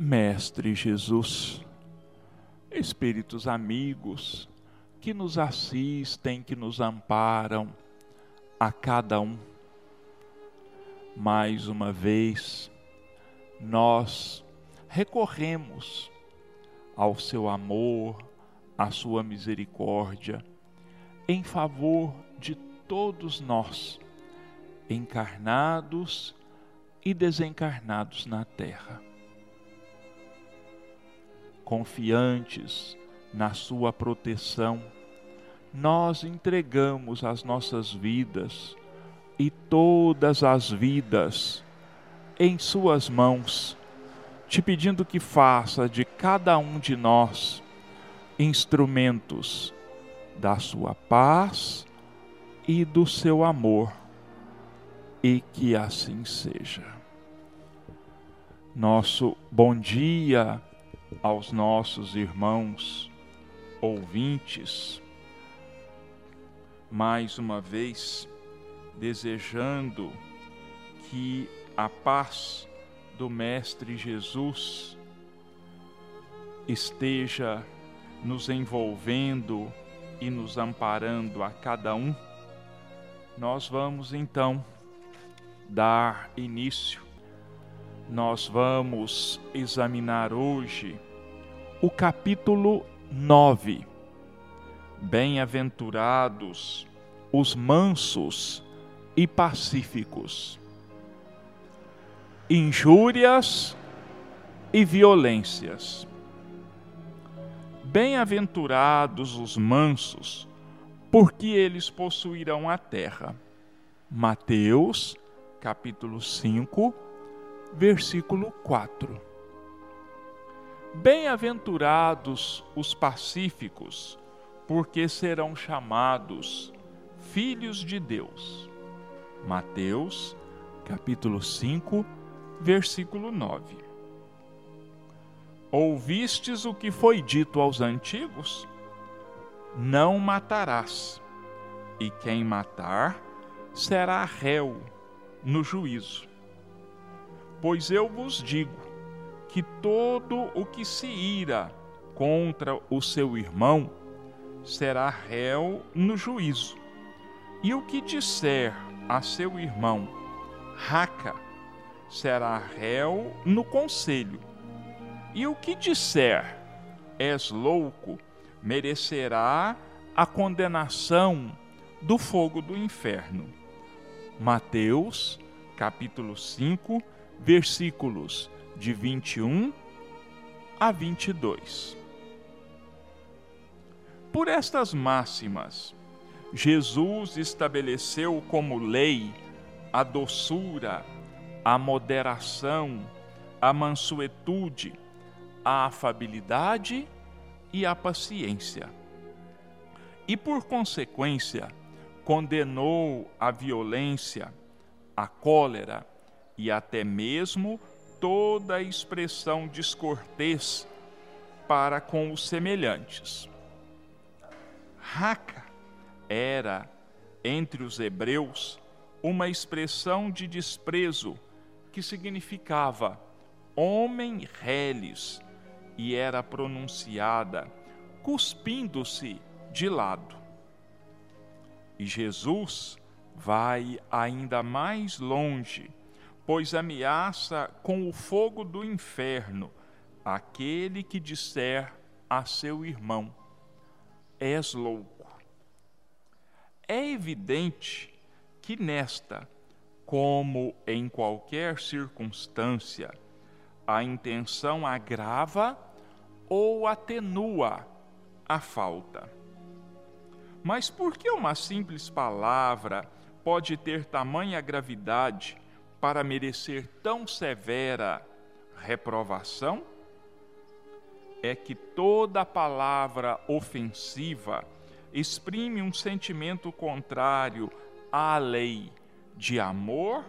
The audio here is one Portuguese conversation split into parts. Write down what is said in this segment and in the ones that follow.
Mestre Jesus, Espíritos amigos que nos assistem, que nos amparam, a cada um. Mais uma vez, nós recorremos ao seu amor, à sua misericórdia, em favor de todos nós, encarnados e desencarnados na terra. Confiantes na sua proteção, nós entregamos as nossas vidas e todas as vidas em Suas mãos, te pedindo que faça de cada um de nós instrumentos da Sua paz e do seu amor, e que assim seja. Nosso bom dia aos nossos irmãos ouvintes, mais uma vez desejando que a paz do Mestre Jesus esteja nos envolvendo e nos amparando a cada um, nós vamos então dar início. Nós vamos examinar hoje o capítulo 9. Bem-aventurados os mansos e pacíficos. Injúrias e violências. Bem-aventurados os mansos, porque eles possuirão a terra. Mateus, capítulo 5, versículo 4. Bem-aventurados os pacíficos, porque serão chamados filhos de Deus. Mateus, capítulo 5, versículo 9. Ouvistes o que foi dito aos antigos? Não matarás, e quem matar será réu no juízo. Pois eu vos digo que todo o que se ira contra o seu irmão será réu no juízo. E o que disser a seu irmão, raca, será réu no conselho. E o que disser, és louco, merecerá a condenação do fogo do inferno. Mateus, capítulo 5, versículos de 21 a 22. Por estas máximas, Jesus estabeleceu como lei a doçura, a moderação, a mansuetude, a afabilidade e a paciência. E por consequência, condenou a violência, a cólera e até mesmo toda a expressão descortês para com os semelhantes. Raca era, entre os hebreus, uma expressão de desprezo que significava homem reles e era pronunciada cuspindo-se de lado. E Jesus vai ainda mais longe pois ameaça com o fogo do inferno aquele que disser a seu irmão: És louco. É evidente que nesta, como em qualquer circunstância, a intenção agrava ou atenua a falta. Mas por que uma simples palavra pode ter tamanha gravidade? Para merecer tão severa reprovação? É que toda palavra ofensiva exprime um sentimento contrário à lei de amor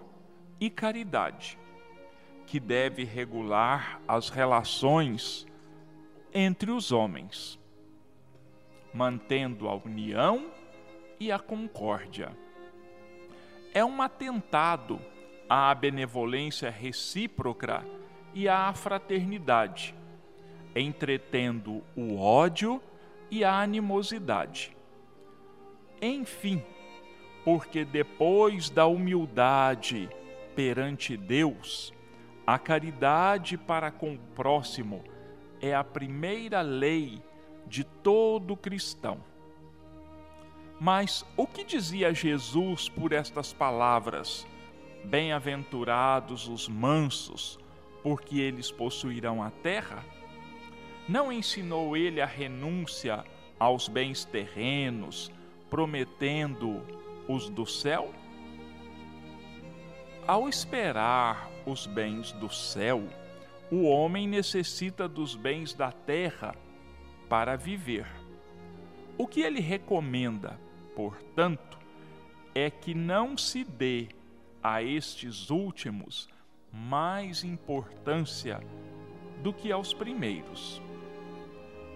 e caridade, que deve regular as relações entre os homens, mantendo a união e a concórdia. É um atentado à benevolência recíproca e à fraternidade, entretendo o ódio e a animosidade. Enfim, porque depois da humildade perante Deus, a caridade para com o próximo é a primeira lei de todo cristão. Mas o que dizia Jesus por estas palavras? Bem-aventurados os mansos, porque eles possuirão a terra? Não ensinou ele a renúncia aos bens terrenos, prometendo os do céu? Ao esperar os bens do céu, o homem necessita dos bens da terra para viver. O que ele recomenda, portanto, é que não se dê a estes últimos mais importância do que aos primeiros.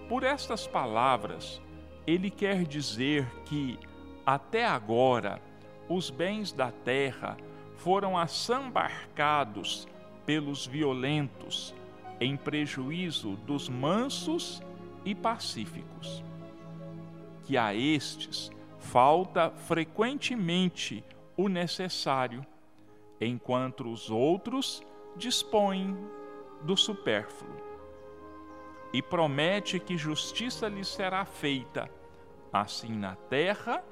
Por estas palavras, ele quer dizer que, até agora, os bens da terra foram assambarcados pelos violentos, em prejuízo dos mansos e pacíficos. Que a estes falta frequentemente o necessário, enquanto os outros dispõem do supérfluo. E promete que justiça lhes será feita, assim na terra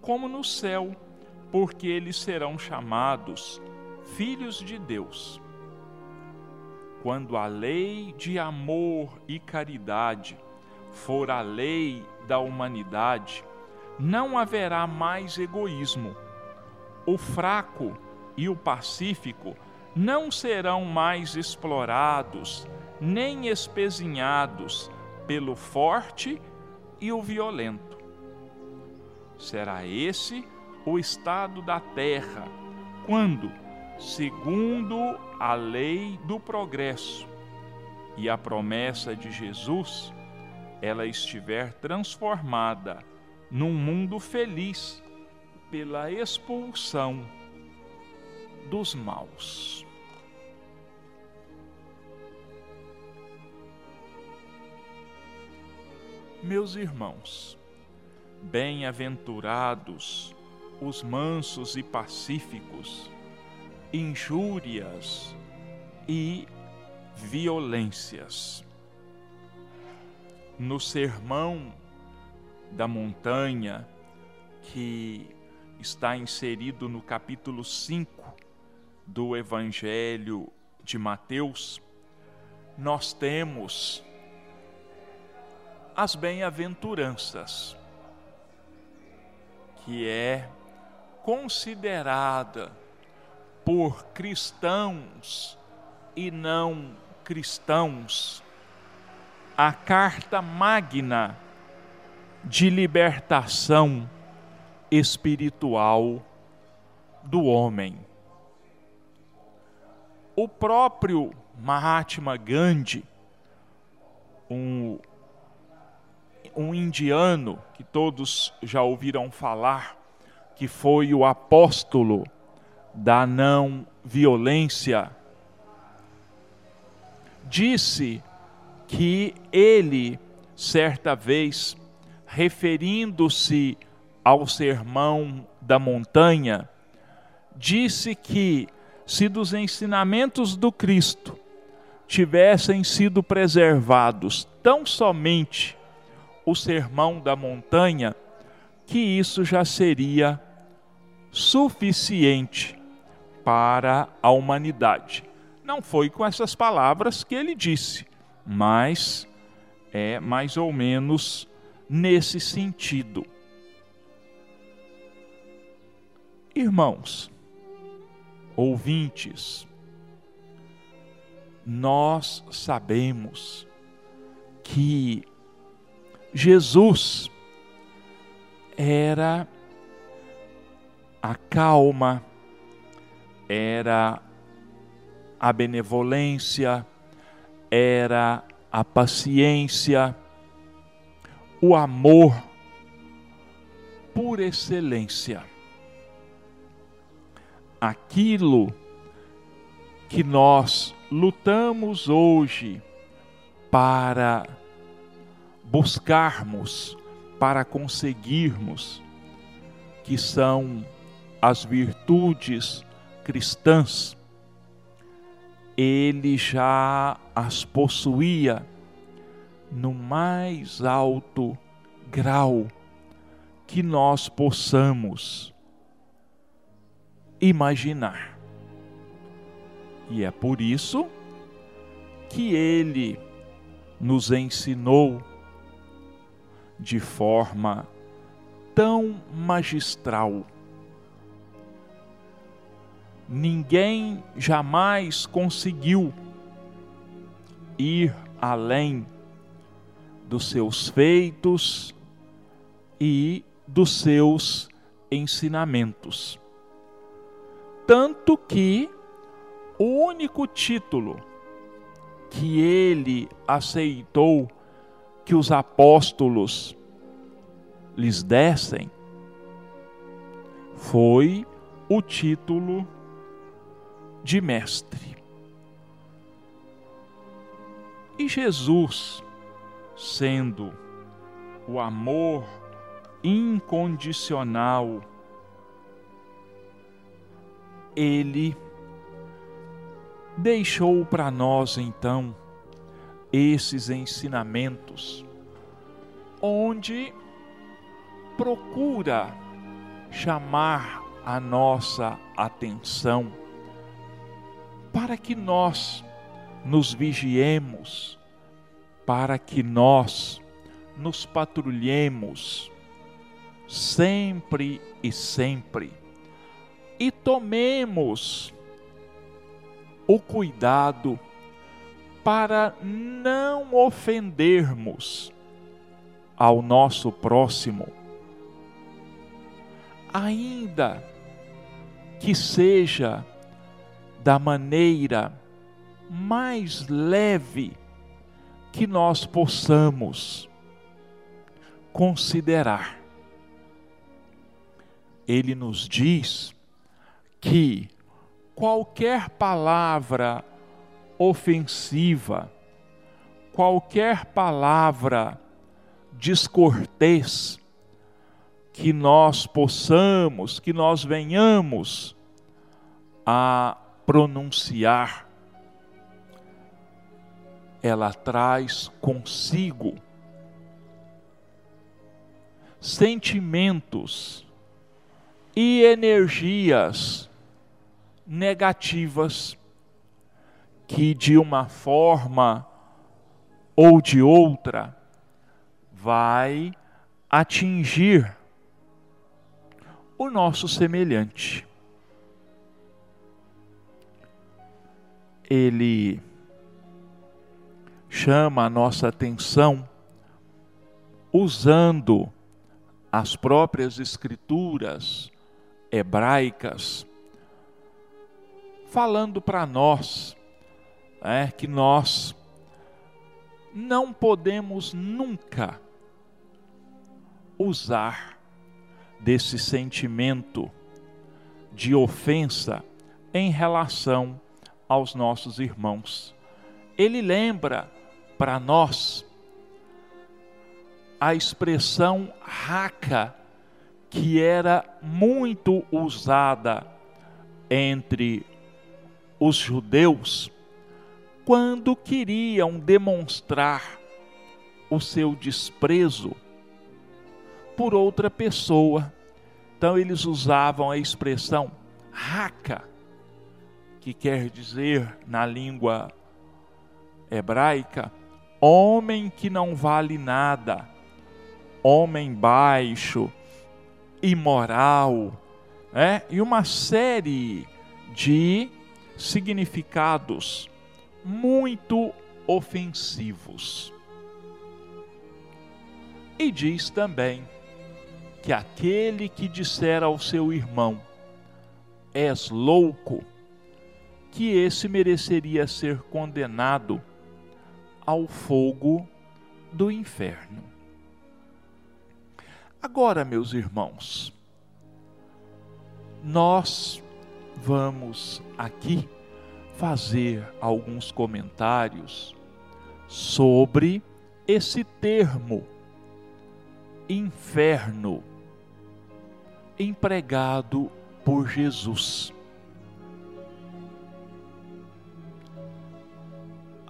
como no céu, porque eles serão chamados filhos de Deus quando a lei de amor e caridade for a lei da humanidade, não haverá mais egoísmo. O fraco e o pacífico não serão mais explorados nem espezinhados pelo forte e o violento. Será esse o estado da terra quando segundo a lei do progresso e a promessa de Jesus, ela estiver transformada num mundo feliz pela expulsão dos maus. Meus irmãos, bem-aventurados os mansos e pacíficos, injúrias e violências. No sermão da montanha, que está inserido no capítulo 5 do Evangelho de Mateus, nós temos as bem-aventuranças, que é considerada por cristãos e não cristãos a carta magna de libertação espiritual do homem. O próprio Mahatma Gandhi, um, um indiano que todos já ouviram falar, que foi o apóstolo da não violência, disse que ele, certa vez, referindo-se ao sermão da montanha, disse que se dos ensinamentos do Cristo tivessem sido preservados tão somente o sermão da montanha, que isso já seria suficiente para a humanidade. Não foi com essas palavras que ele disse, mas é mais ou menos nesse sentido. Irmãos, ouvintes, nós sabemos que Jesus era a calma, era a benevolência, era a paciência, o amor por excelência. Aquilo que nós lutamos hoje para buscarmos, para conseguirmos, que são as virtudes cristãs, ele já as possuía no mais alto grau que nós possamos imaginar. E é por isso que ele nos ensinou de forma tão magistral. Ninguém jamais conseguiu ir além dos seus feitos e dos seus ensinamentos. Tanto que o único título que ele aceitou que os apóstolos lhes dessem foi o título de mestre. E Jesus, sendo o amor incondicional, ele deixou para nós então esses ensinamentos, onde procura chamar a nossa atenção para que nós nos vigiemos, para que nós nos patrulhemos sempre e sempre e tomemos o cuidado para não ofendermos ao nosso próximo, ainda que seja da maneira mais leve que nós possamos considerar. Ele nos diz que qualquer palavra ofensiva, qualquer palavra descortês, que nós possamos, que nós venhamos a pronunciar, ela traz consigo sentimentos e energias negativas que de uma forma ou de outra vai atingir o nosso semelhante. Ele chama a nossa atenção usando as próprias escrituras hebraicas, falando para nós é, que nós não podemos nunca usar desse sentimento de ofensa em relação aos nossos irmãos. Ele lembra para nós a expressão raca, que era muito usada entre os judeus quando queriam demonstrar o seu desprezo por outra pessoa. Então eles usavam a expressão raca, que quer dizer na língua hebraica, homem que não vale nada, homem baixo, imoral, né? e uma série de significados muito ofensivos. E diz também que aquele que disser ao seu irmão, és louco, que esse mereceria ser condenado ao fogo do inferno. Agora, meus irmãos, nós vamos aqui fazer alguns comentários sobre esse termo inferno empregado por Jesus.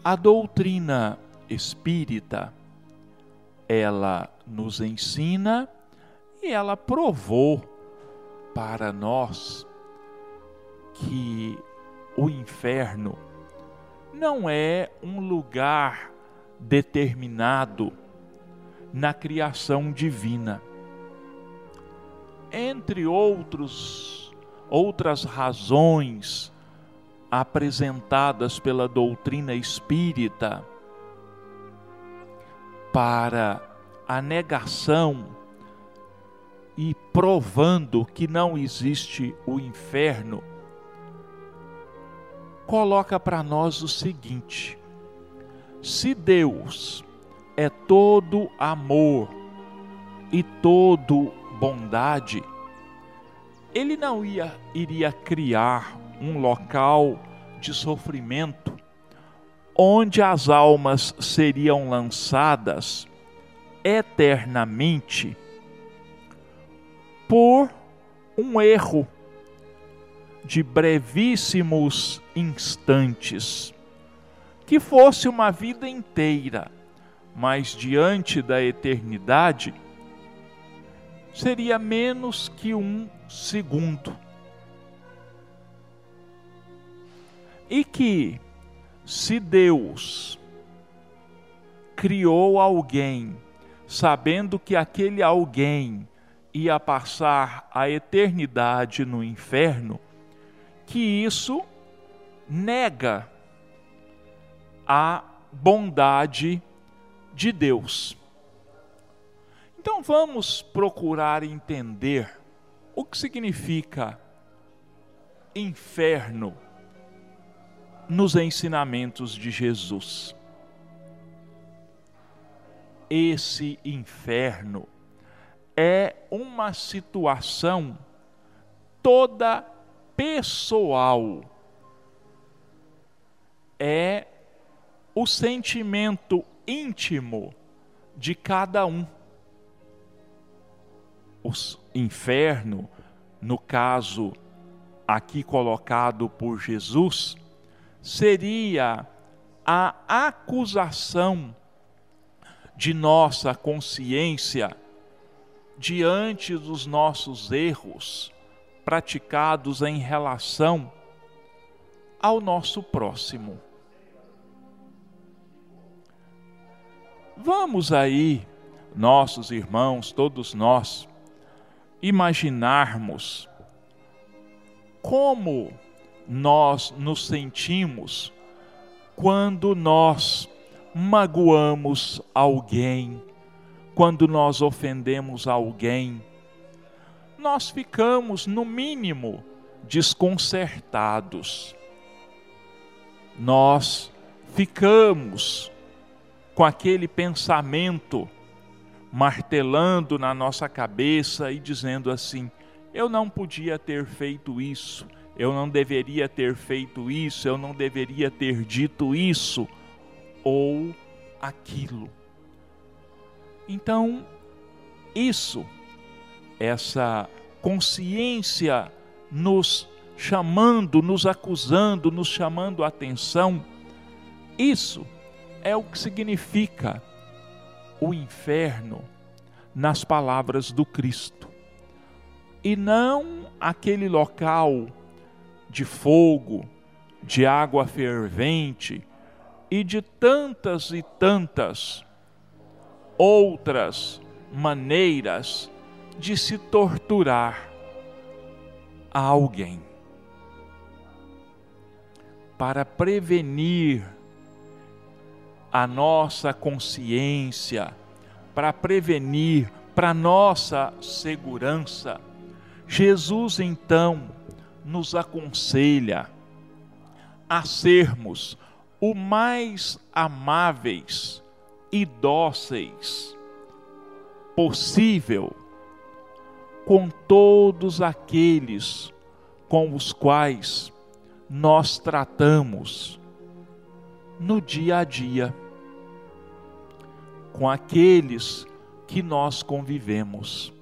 A doutrina espírita, ela nos ensina e ela provou para nós que o inferno não é um lugar determinado na criação divina. Entre outros outras razões apresentadas pela doutrina espírita para a negação e provando que não existe o inferno, coloca para nós o seguinte: se Deus é todo amor e todo bondade, ele não ia, iria criar um local de sofrimento onde as almas seriam lançadas eternamente por um erro de brevíssimos instantes, que fosse uma vida inteira, mas diante da eternidade seria menos que um segundo. E que, se Deus criou alguém, sabendo que aquele alguém ia passar a eternidade no inferno, que isso nega a bondade de Deus. Então vamos procurar entender o que significa inferno nos ensinamentos de Jesus. Esse inferno é uma situação toda pessoal. É o sentimento íntimo de cada um. O inferno, no caso aqui colocado por Jesus, seria a acusação de nossa consciência diante dos nossos erros praticados em relação ao nosso próximo. Vamos aí, nossos irmãos, todos nós, imaginarmos como nós nos sentimos quando nós magoamos alguém, quando nós ofendemos alguém. Nós ficamos, no mínimo, desconcertados. Nós ficamos com aquele pensamento martelando na nossa cabeça e dizendo assim: eu não podia ter feito isso, eu não deveria ter feito isso, eu não deveria ter dito isso ou aquilo. Então, isso, essa consciência nos chamando, nos acusando, nos chamando a atenção, isso é o que significa o inferno nas palavras do Cristo. E não aquele local de fogo, de água fervente e de tantas e tantas outras maneiras de se torturar a alguém. Para prevenir a nossa consciência, para prevenir, para nossa segurança. Jesus então nos aconselha a sermos o mais amáveis e dóceis possível com todos aqueles com os quais nós tratamos no dia a dia com aqueles que nós convivemos.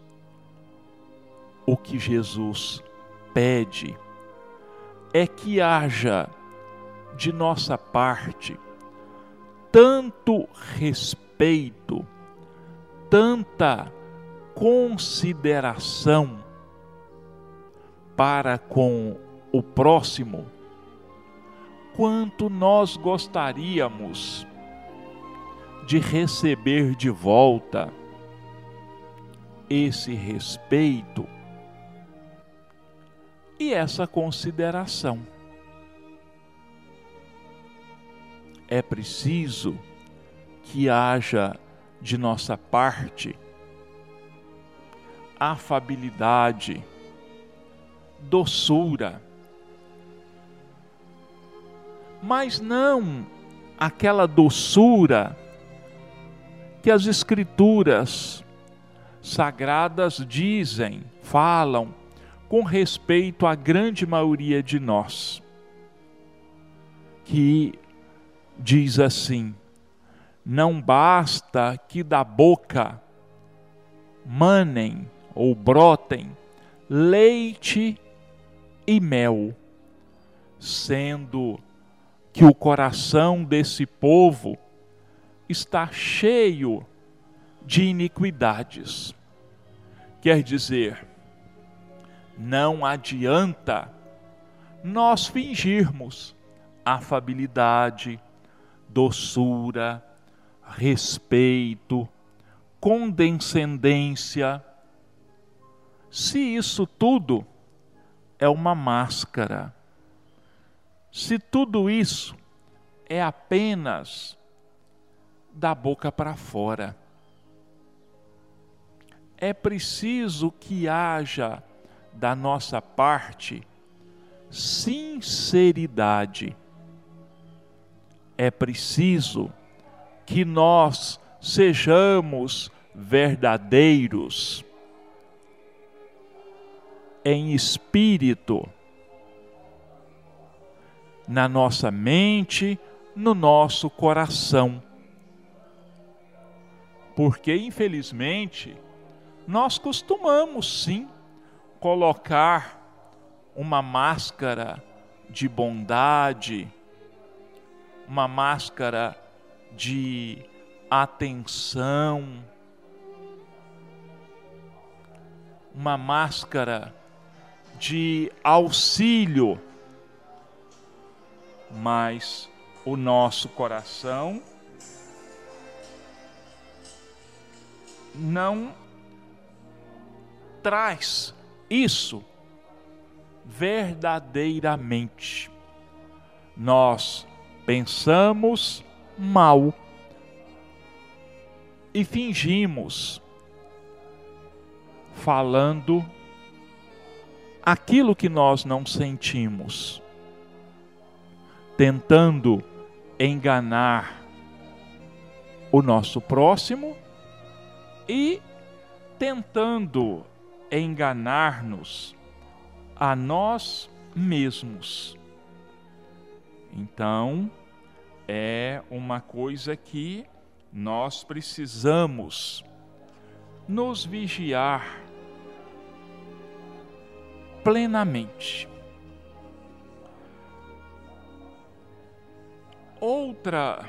O que Jesus pede é que haja de nossa parte tanto respeito, tanta consideração para com o próximo, quanto nós gostaríamos de receber de volta esse respeito e essa consideração. É preciso que haja de nossa parte afabilidade, doçura, mas não aquela doçura que as Escrituras sagradas dizem, falam, com respeito à grande maioria de nós, que diz assim: não basta que da boca manem ou brotem leite e mel, sendo que o coração desse povo está cheio de iniquidades. Quer dizer, não adianta nós fingirmos afabilidade, doçura, respeito, condescendência, se isso tudo é uma máscara, se tudo isso é apenas da boca para fora, é preciso que haja da nossa parte sinceridade. É preciso que nós sejamos verdadeiros em espírito, na nossa mente, no nosso coração. Porque, infelizmente, nós costumamos sim colocar uma máscara de bondade, uma máscara de atenção, uma máscara de auxílio, mas o nosso coração não traz isso verdadeiramente. Nós pensamos mal e fingimos falando aquilo que nós não sentimos, tentando enganar o nosso próximo e tentando enganar-nos a nós mesmos. Então, é uma coisa que nós precisamos nos vigiar plenamente. Outra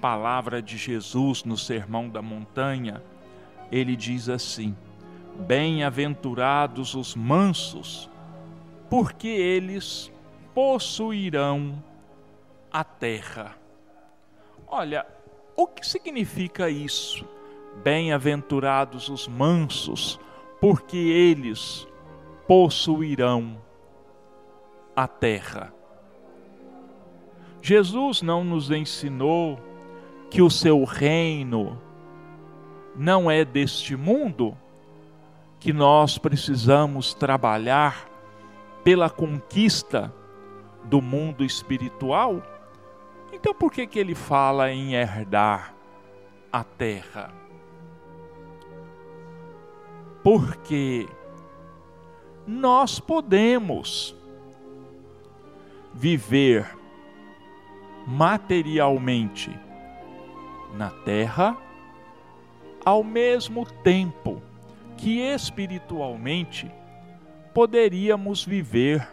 palavra de Jesus no Sermão da Montanha, ele diz assim: Bem-aventurados os mansos, porque eles possuirão a terra. Olha, o que significa isso? Bem-aventurados os mansos, porque eles possuirão a terra. Jesus não nos ensinou que o seu reino não é deste mundo, que nós precisamos trabalhar pela conquista do mundo espiritual? Então por que que ele fala em herdar a terra? Porque nós podemos viver materialmente na terra, ao mesmo tempo que espiritualmente poderíamos viver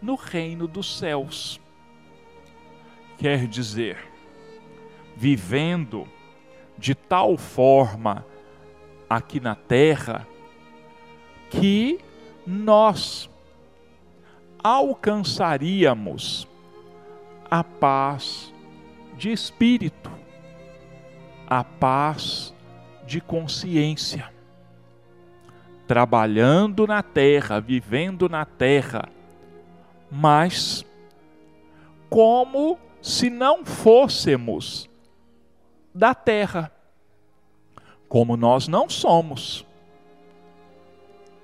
no reino dos céus. Quer dizer, vivendo de tal forma aqui na terra que nós alcançaríamos a paz de espírito, a paz de consciência. Trabalhando na terra, vivendo na terra, mas como se não fôssemos da terra, como nós não somos,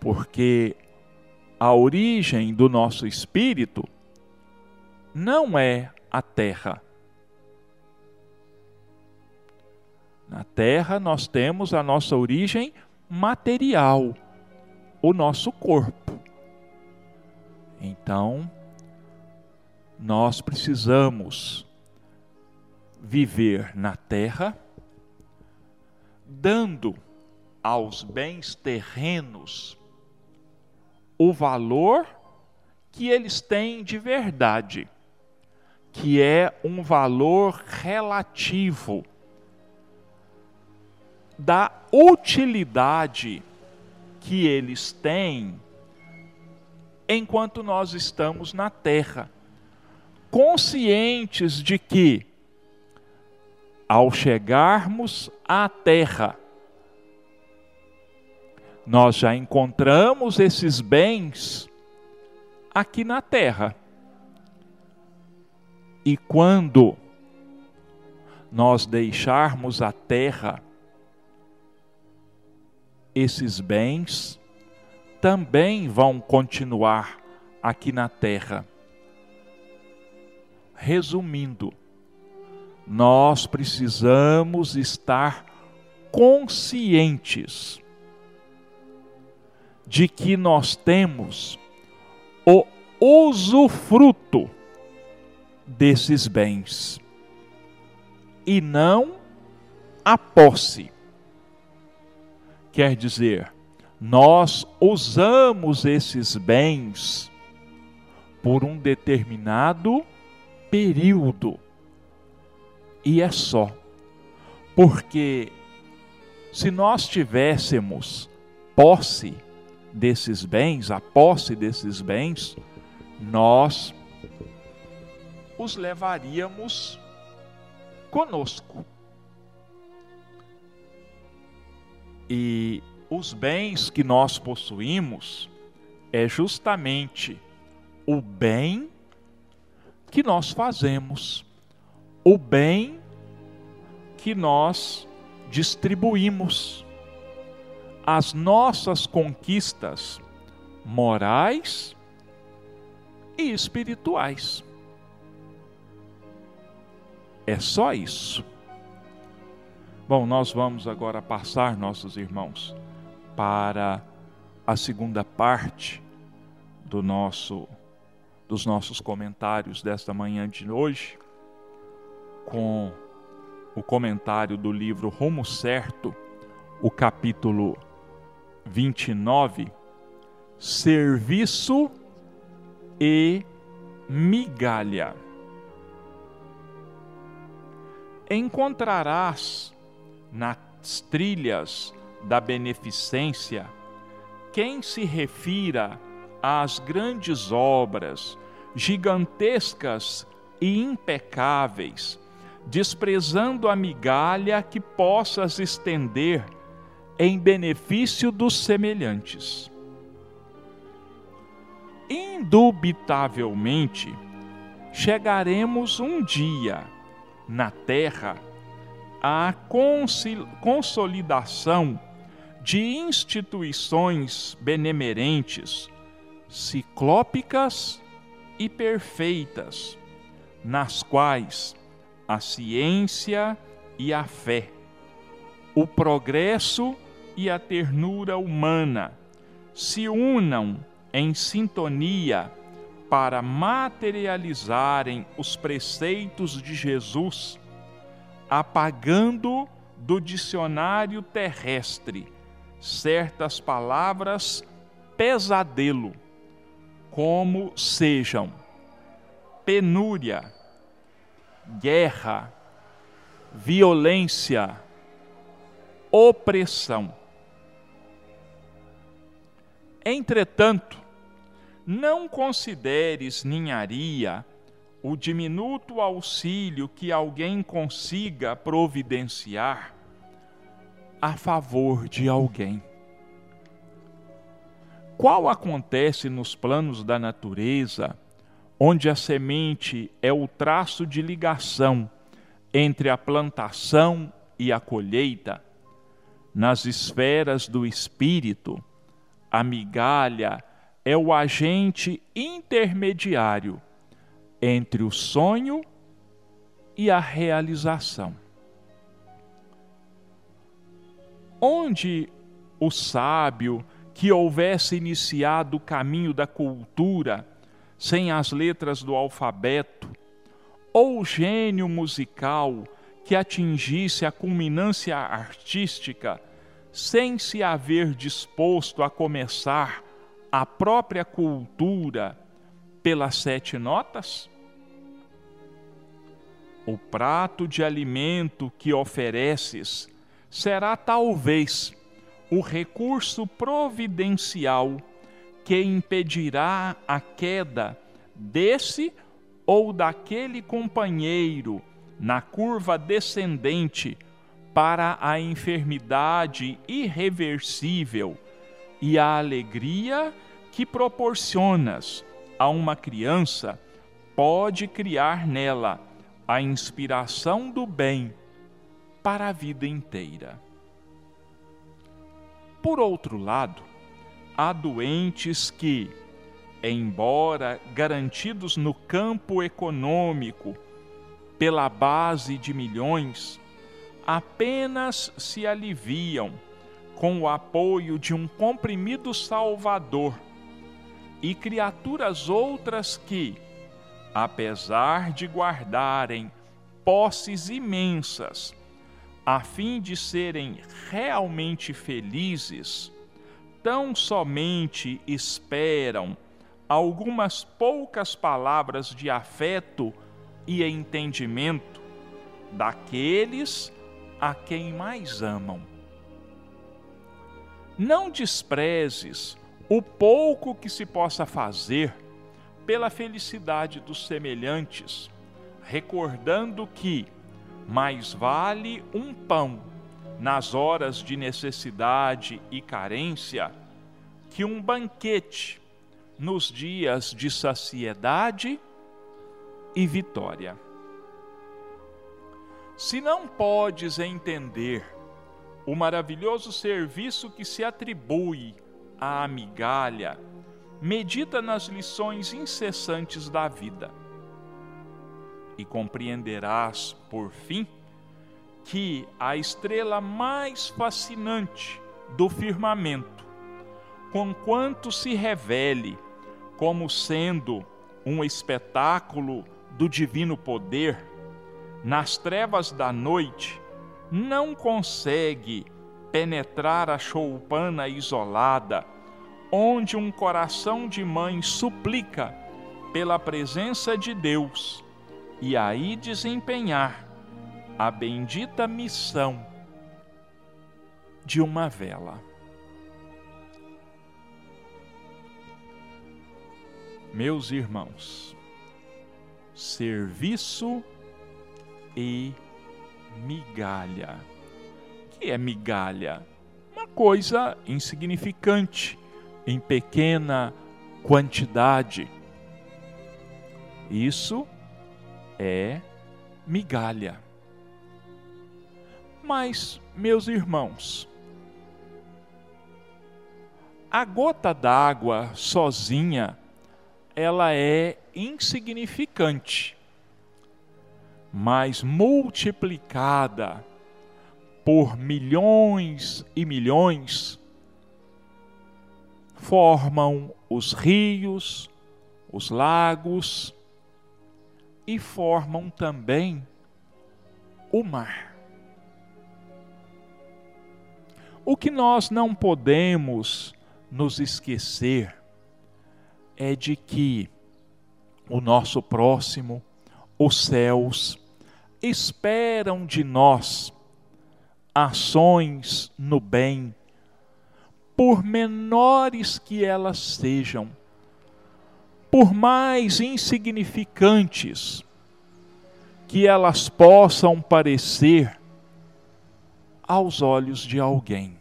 porque a origem do nosso espírito não é a terra. Na terra nós temos a nossa origem material, o nosso corpo. Então, nós precisamos viver na terra, dando aos bens terrenos o valor que eles têm de verdade, que é um valor relativo da utilidade que eles têm enquanto nós estamos na terra, conscientes de que, ao chegarmos à terra, nós já encontramos esses bens aqui na terra. E quando nós deixarmos a terra, esses bens também vão continuar aqui na terra. Resumindo, nós precisamos estar conscientes de que nós temos o usufruto desses bens e não a posse. Quer dizer, nós usamos esses bens por um determinado período. E é só. Porque se nós tivéssemos posse desses bens, a posse desses bens, nós os levaríamos conosco. E os bens que nós possuímos é justamente o bem que nós fazemos, o bem que nós distribuímos, as nossas conquistas morais e espirituais. É só isso. Bom, nós vamos agora passar, nossos irmãos, para a segunda parte do nosso dos nossos comentários desta manhã de hoje, com o comentário do livro Rumo Certo, o capítulo 29, Serviço e Migalha. Encontrarás nas trilhas da beneficência, quem se refira às grandes obras, gigantescas e impecáveis, desprezando a migalha que possas estender em benefício dos semelhantes. Indubitavelmente, chegaremos um dia na terra a consolidação de instituições benemerentes, ciclópicas e perfeitas, nas quais a ciência e a fé, o progresso e a ternura humana se unam em sintonia para materializarem os preceitos de Jesus, apagando do dicionário terrestre certas palavras pesadelo, como sejam penúria, guerra, violência, opressão. Entretanto, não consideres ninharia o diminuto auxílio que alguém consiga providenciar a favor de alguém. Qual acontece nos planos da natureza, onde a semente é o traço de ligação entre a plantação e a colheita, nas esferas do espírito, a migalha é o agente intermediário entre o sonho e a realização. Onde o sábio que houvesse iniciado o caminho da cultura sem as letras do alfabeto, ou gênio musical que atingisse a culminância artística sem se haver disposto a começar a própria cultura pelas sete notas? O prato de alimento que ofereces será talvez o recurso providencial que impedirá a queda desse ou daquele companheiro na curva descendente para a enfermidade irreversível e a alegria que proporcionas a uma criança pode criar nela a inspiração do bem para a vida inteira. Por outro lado, há doentes que, embora garantidos no campo econômico pela base de milhões, apenas se aliviam com o apoio de um comprimido salvador e criaturas outras que, apesar de guardarem posses imensas, a fim de serem realmente felizes, tão somente esperam algumas poucas palavras de afeto e entendimento daqueles a quem mais amam. Não desprezes o pouco que se possa fazer pela felicidade dos semelhantes, recordando que mais vale um pão nas horas de necessidade e carência que um banquete nos dias de saciedade e vitória. Se não podes entender o maravilhoso serviço que se atribui à migalha, medita nas lições incessantes da vida e compreenderás, por fim, que a estrela mais fascinante do firmamento, conquanto se revele como sendo um espetáculo do divino poder, nas trevas da noite, não consegue penetrar a choupana isolada, onde um coração de mãe suplica pela presença de Deus e aí desempenhar a bendita missão de uma vela. Meus irmãos, serviço e migalha. O que é migalha? Uma coisa insignificante, em pequena quantidade. Isso é migalha. Mas, meus irmãos, a gota d'água sozinha, ela é insignificante, mas multiplicada por milhões e milhões, formam os rios, os lagos e formam também o mar. O que nós não podemos nos esquecer é de que o nosso próximo, os céus, esperam de nós ações no bem, por menores que elas sejam, por mais insignificantes que elas possam parecer aos olhos de alguém.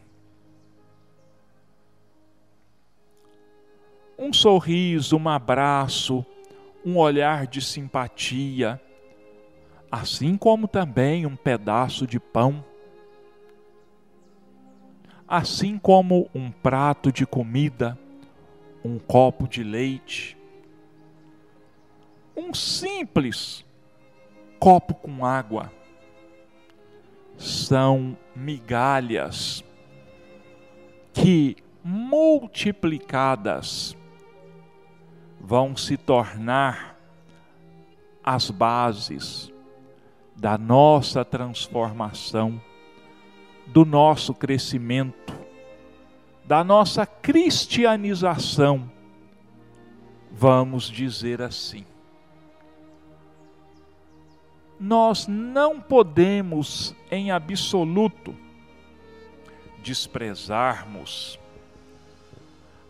Um sorriso, um abraço, um olhar de simpatia, assim como também um pedaço de pão, assim como um prato de comida, um copo de leite, um simples copo com água, são migalhas que multiplicadas vão se tornar as bases da nossa transformação, do nosso crescimento, da nossa cristianização, vamos dizer assim. Nós não podemos, em absoluto, desprezarmos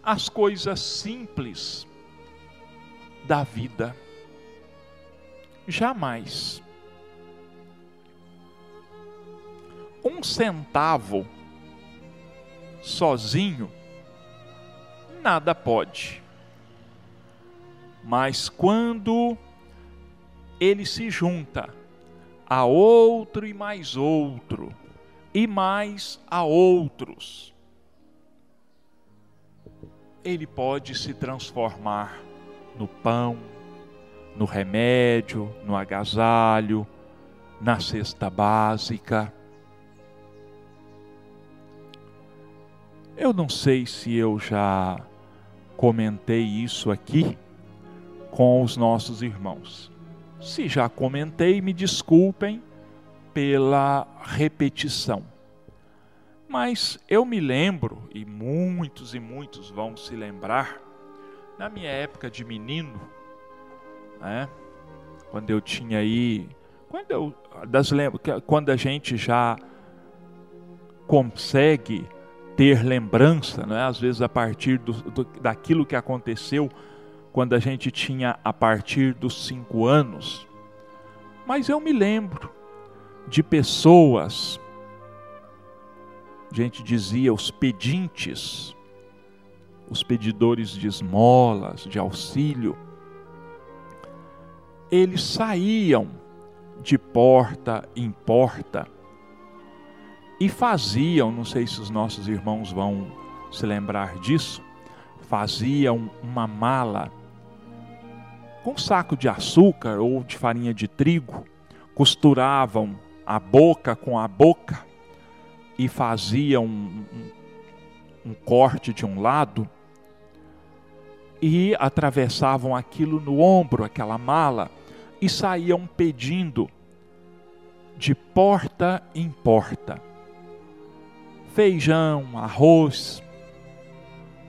as coisas simples da vida. Jamais. Um centavo sozinho nada pode. Mas quando ele se junta a outro e mais outro, e mais a outros, ele pode se transformar no pão, no remédio, no agasalho, na cesta básica. Eu não sei se eu já comentei isso aqui com os nossos irmãos. Se já comentei, me desculpem pela repetição. Mas eu me lembro, e muitos e muitos vão se lembrar, na minha época de menino, né, quando eu tinha aí, quando, eu, das, quando a gente já consegue ter lembrança, né, às vezes a partir do, do, daquilo que aconteceu quando a gente tinha a partir dos cinco anos. Mas eu me lembro de pessoas, a gente dizia os pedintes, os pedidores de esmolas, de auxílio, eles saíam de porta em porta e faziam, não sei se os nossos irmãos vão se lembrar disso, faziam uma mala com um saco de açúcar ou de farinha de trigo, costuravam a boca com a boca e faziam um, um, um corte de um lado e atravessavam aquilo no ombro, aquela mala, e saíam pedindo de porta em porta. Feijão, arroz,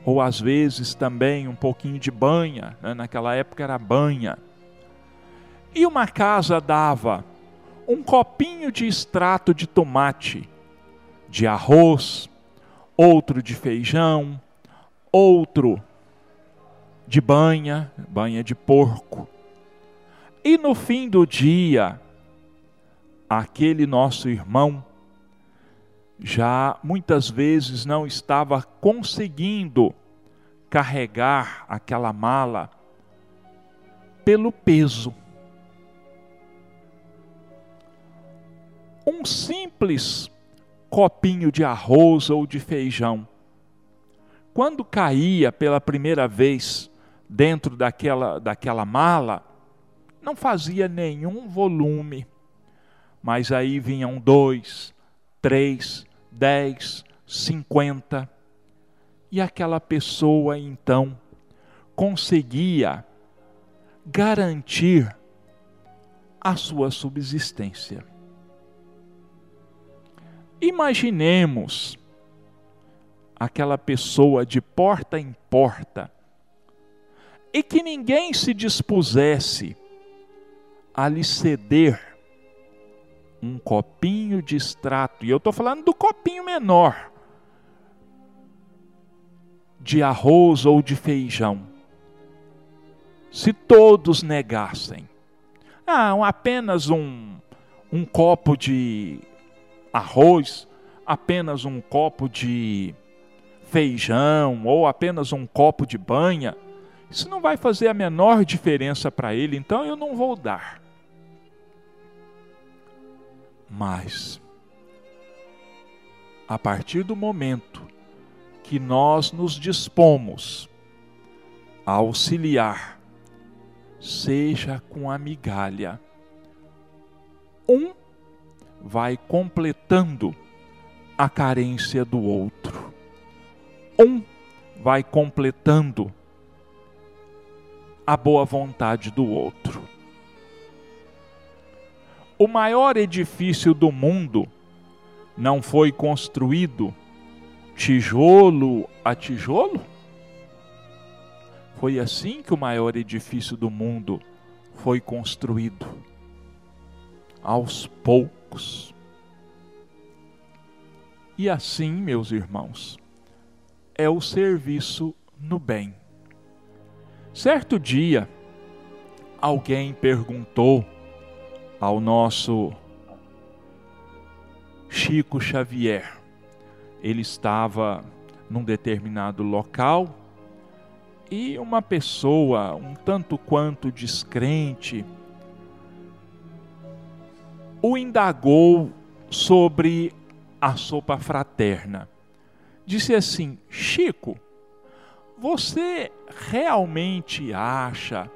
ou às vezes também um pouquinho de banha, né? naquela época era banha. E uma casa dava um copinho de extrato de tomate, de arroz, outro de feijão, outro de banha, banha de porco. E no fim do dia, aquele nosso irmão já muitas vezes não estava conseguindo carregar aquela mala pelo peso. Um simples copinho de arroz ou de feijão, quando caía pela primeira vez dentro daquela, daquela mala, não fazia nenhum volume. Mas aí vinham dois, três, dez, cinquenta. E aquela pessoa então conseguia garantir a sua subsistência. Imaginemos aquela pessoa de porta em porta e que ninguém se dispusesse a lhe ceder um copinho de extrato, e eu estou falando do copinho menor, de arroz ou de feijão. Se todos negassem, ah, apenas um, um copo de arroz, apenas um copo de feijão ou apenas um copo de banha, isso não vai fazer a menor diferença para ele, então eu não vou dar. Mas, a partir do momento que nós nos dispomos a auxiliar, seja com a migalha, um vai completando a carência do outro. Um vai completando a boa vontade do outro. O maior edifício do mundo não foi construído tijolo a tijolo? Foi assim que o maior edifício do mundo foi construído. Aos poucos. E assim, meus irmãos, é o serviço no bem. Certo dia, alguém perguntou ao nosso Chico Xavier. Ele estava num determinado local e uma pessoa um tanto quanto descrente o indagou sobre a sopa fraterna. Disse assim: Chico, você realmente acha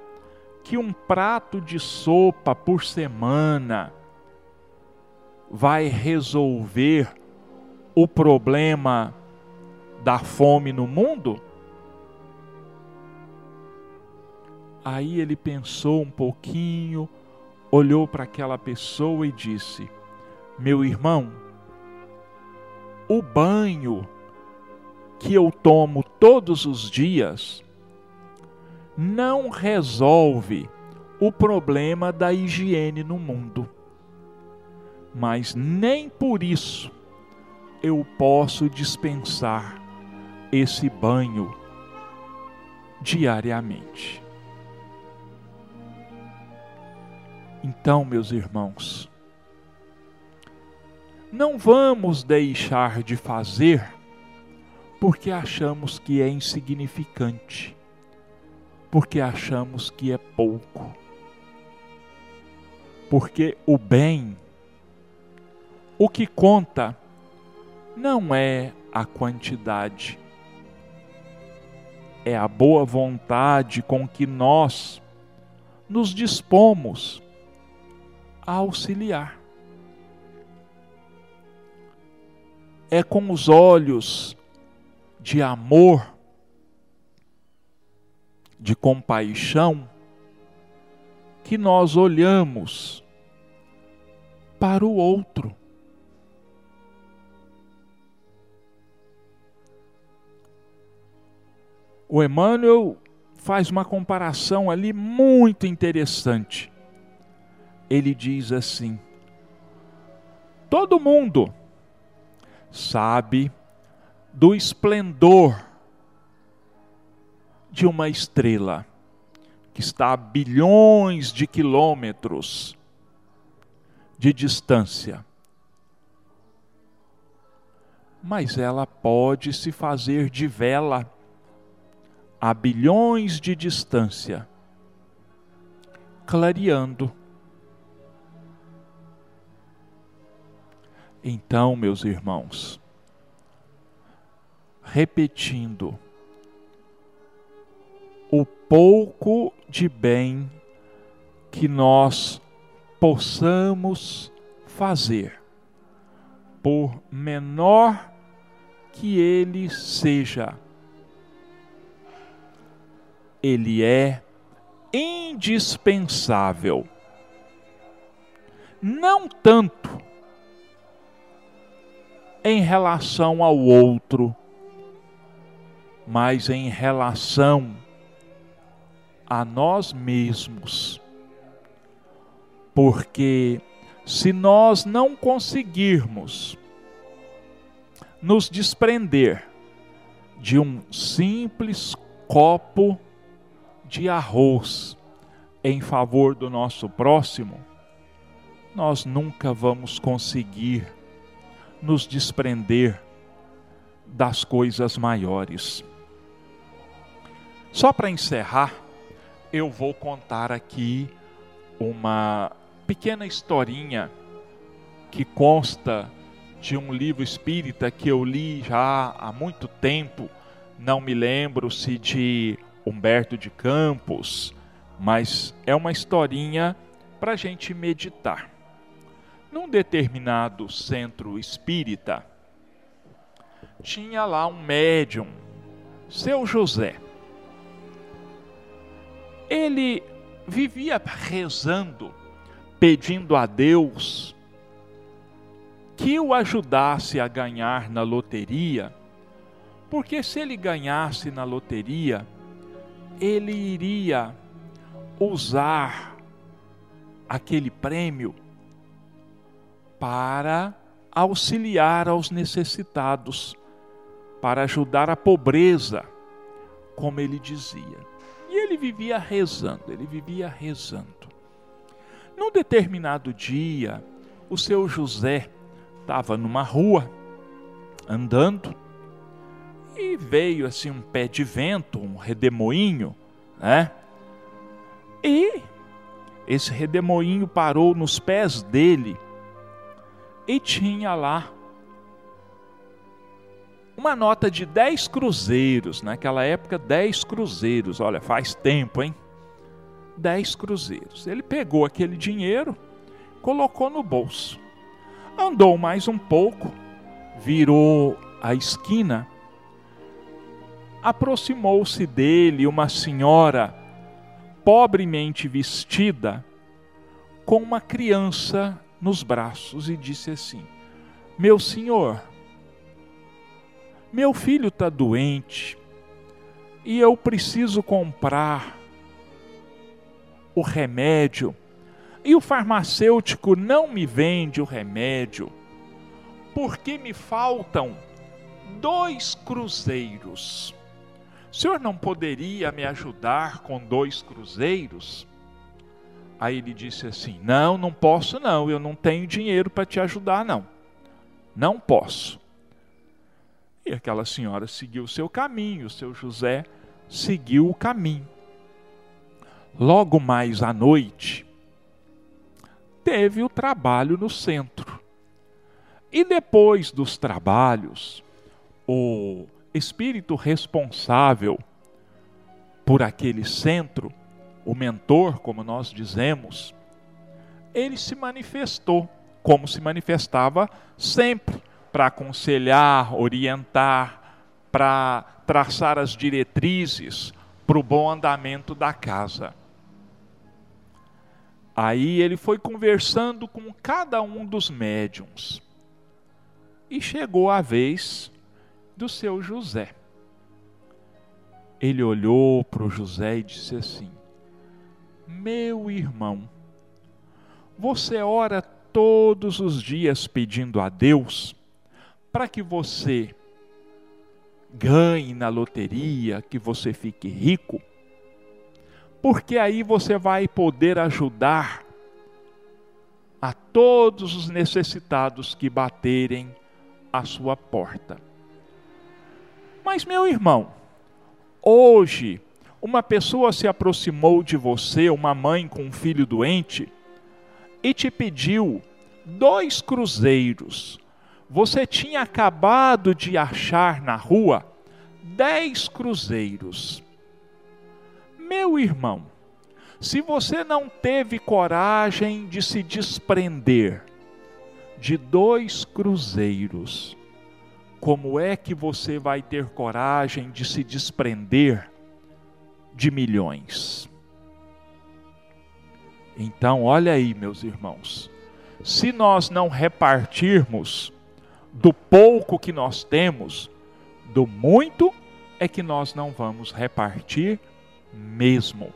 que um prato de sopa por semana vai resolver o problema da fome no mundo? Aí ele pensou um pouquinho, olhou para aquela pessoa e disse: Meu irmão, o banho que eu tomo todos os dias não resolve o problema da higiene no mundo. Mas nem por isso eu posso dispensar esse banho diariamente. Então, meus irmãos, não vamos deixar de fazer porque achamos que é insignificante, porque achamos que é pouco. Porque o bem, o que conta, não é a quantidade, é a boa vontade com que nós nos dispomos a auxiliar. É com os olhos de amor, de compaixão, que nós olhamos para o outro. O Emmanuel faz uma comparação ali muito interessante. Ele diz assim: todo mundo sabe do esplendor de uma estrela que está a bilhões de quilômetros de distância. Mas ela pode se fazer de vela a bilhões de distância, clareando. Então, meus irmãos, repetindo pouco de bem que nós possamos fazer, por menor que ele seja, ele é indispensável. Não tanto em relação ao outro, mas em relação a nós mesmos. Porque se nós não conseguirmos nos desprender de um simples copo de arroz em favor do nosso próximo, nós nunca vamos conseguir nos desprender das coisas maiores. Só para encerrar, eu vou contar aqui uma pequena historinha que consta de um livro espírita que eu li já há muito tempo, não me lembro se de Humberto de Campos, mas é uma historinha para a gente meditar. Num determinado centro espírita, tinha lá um médium, seu José. Ele vivia rezando, pedindo a Deus que o ajudasse a ganhar na loteria, porque se ele ganhasse na loteria, ele iria usar aquele prêmio para auxiliar aos necessitados, para ajudar a pobreza, como ele dizia. Vivia rezando, ele vivia rezando. Num determinado dia, o seu José estava numa rua, andando, e veio assim um pé de vento, um redemoinho, né? E esse redemoinho parou nos pés dele e tinha lá uma nota de 10 cruzeiros, naquela época 10 cruzeiros, olha, faz tempo, hein? 10 cruzeiros. Ele pegou aquele dinheiro, colocou no bolso. Andou mais um pouco, virou a esquina, aproximou-se dele uma senhora pobremente vestida, com uma criança nos braços, e disse assim: Meu senhor, meu filho está doente e eu preciso comprar o remédio e o farmacêutico não me vende o remédio porque me faltam dois cruzeiros. O senhor não poderia me ajudar com dois cruzeiros? Aí ele disse assim: Não, não posso, não. Eu não tenho dinheiro para te ajudar, não. Não posso. E aquela senhora seguiu o seu caminho, o seu José seguiu o caminho. Logo mais à noite, teve o trabalho no centro. E depois dos trabalhos, o espírito responsável por aquele centro, o mentor, como nós dizemos, ele se manifestou como se manifestava sempre para aconselhar, orientar, para traçar as diretrizes para o bom andamento da casa. Aí ele foi conversando com cada um dos médiums. E chegou a vez do seu José. Ele olhou para o José e disse assim: Meu irmão, você ora todos os dias pedindo a Deus para que você ganhe na loteria, que você fique rico, porque aí você vai poder ajudar a todos os necessitados que baterem à sua porta. Mas, meu irmão, hoje uma pessoa se aproximou de você, uma mãe com um filho doente, e te pediu dois cruzeiros você tinha acabado de achar na rua dez cruzeiros. Meu irmão, se você não teve coragem de se desprender de dois cruzeiros, como é que você vai ter coragem de se desprender de milhões? Então, olha aí, meus irmãos, se nós não repartirmos do pouco que nós temos, do muito é que nós não vamos repartir mesmo.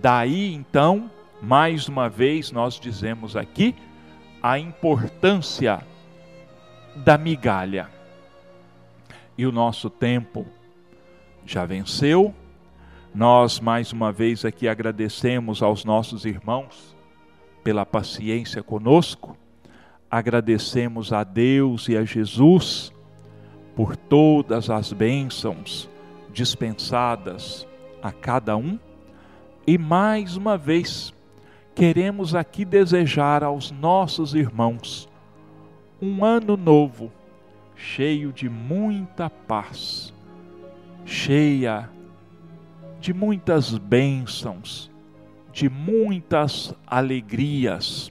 Daí então, mais uma vez, nós dizemos aqui a importância da migalha. E o nosso tempo já venceu. Nós mais uma vez aqui agradecemos aos nossos irmãos pela paciência conosco. Agradecemos a Deus e a Jesus por todas as bênçãos dispensadas a cada um. E mais uma vez, queremos aqui desejar aos nossos irmãos um ano novo, cheio de muita paz, cheia de muitas bênçãos, de muitas alegrias,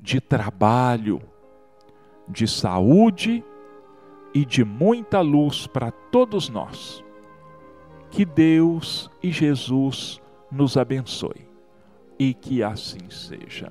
de trabalho, de saúde e de muita luz para todos nós. Que Deus e Jesus nos abençoe e que assim seja.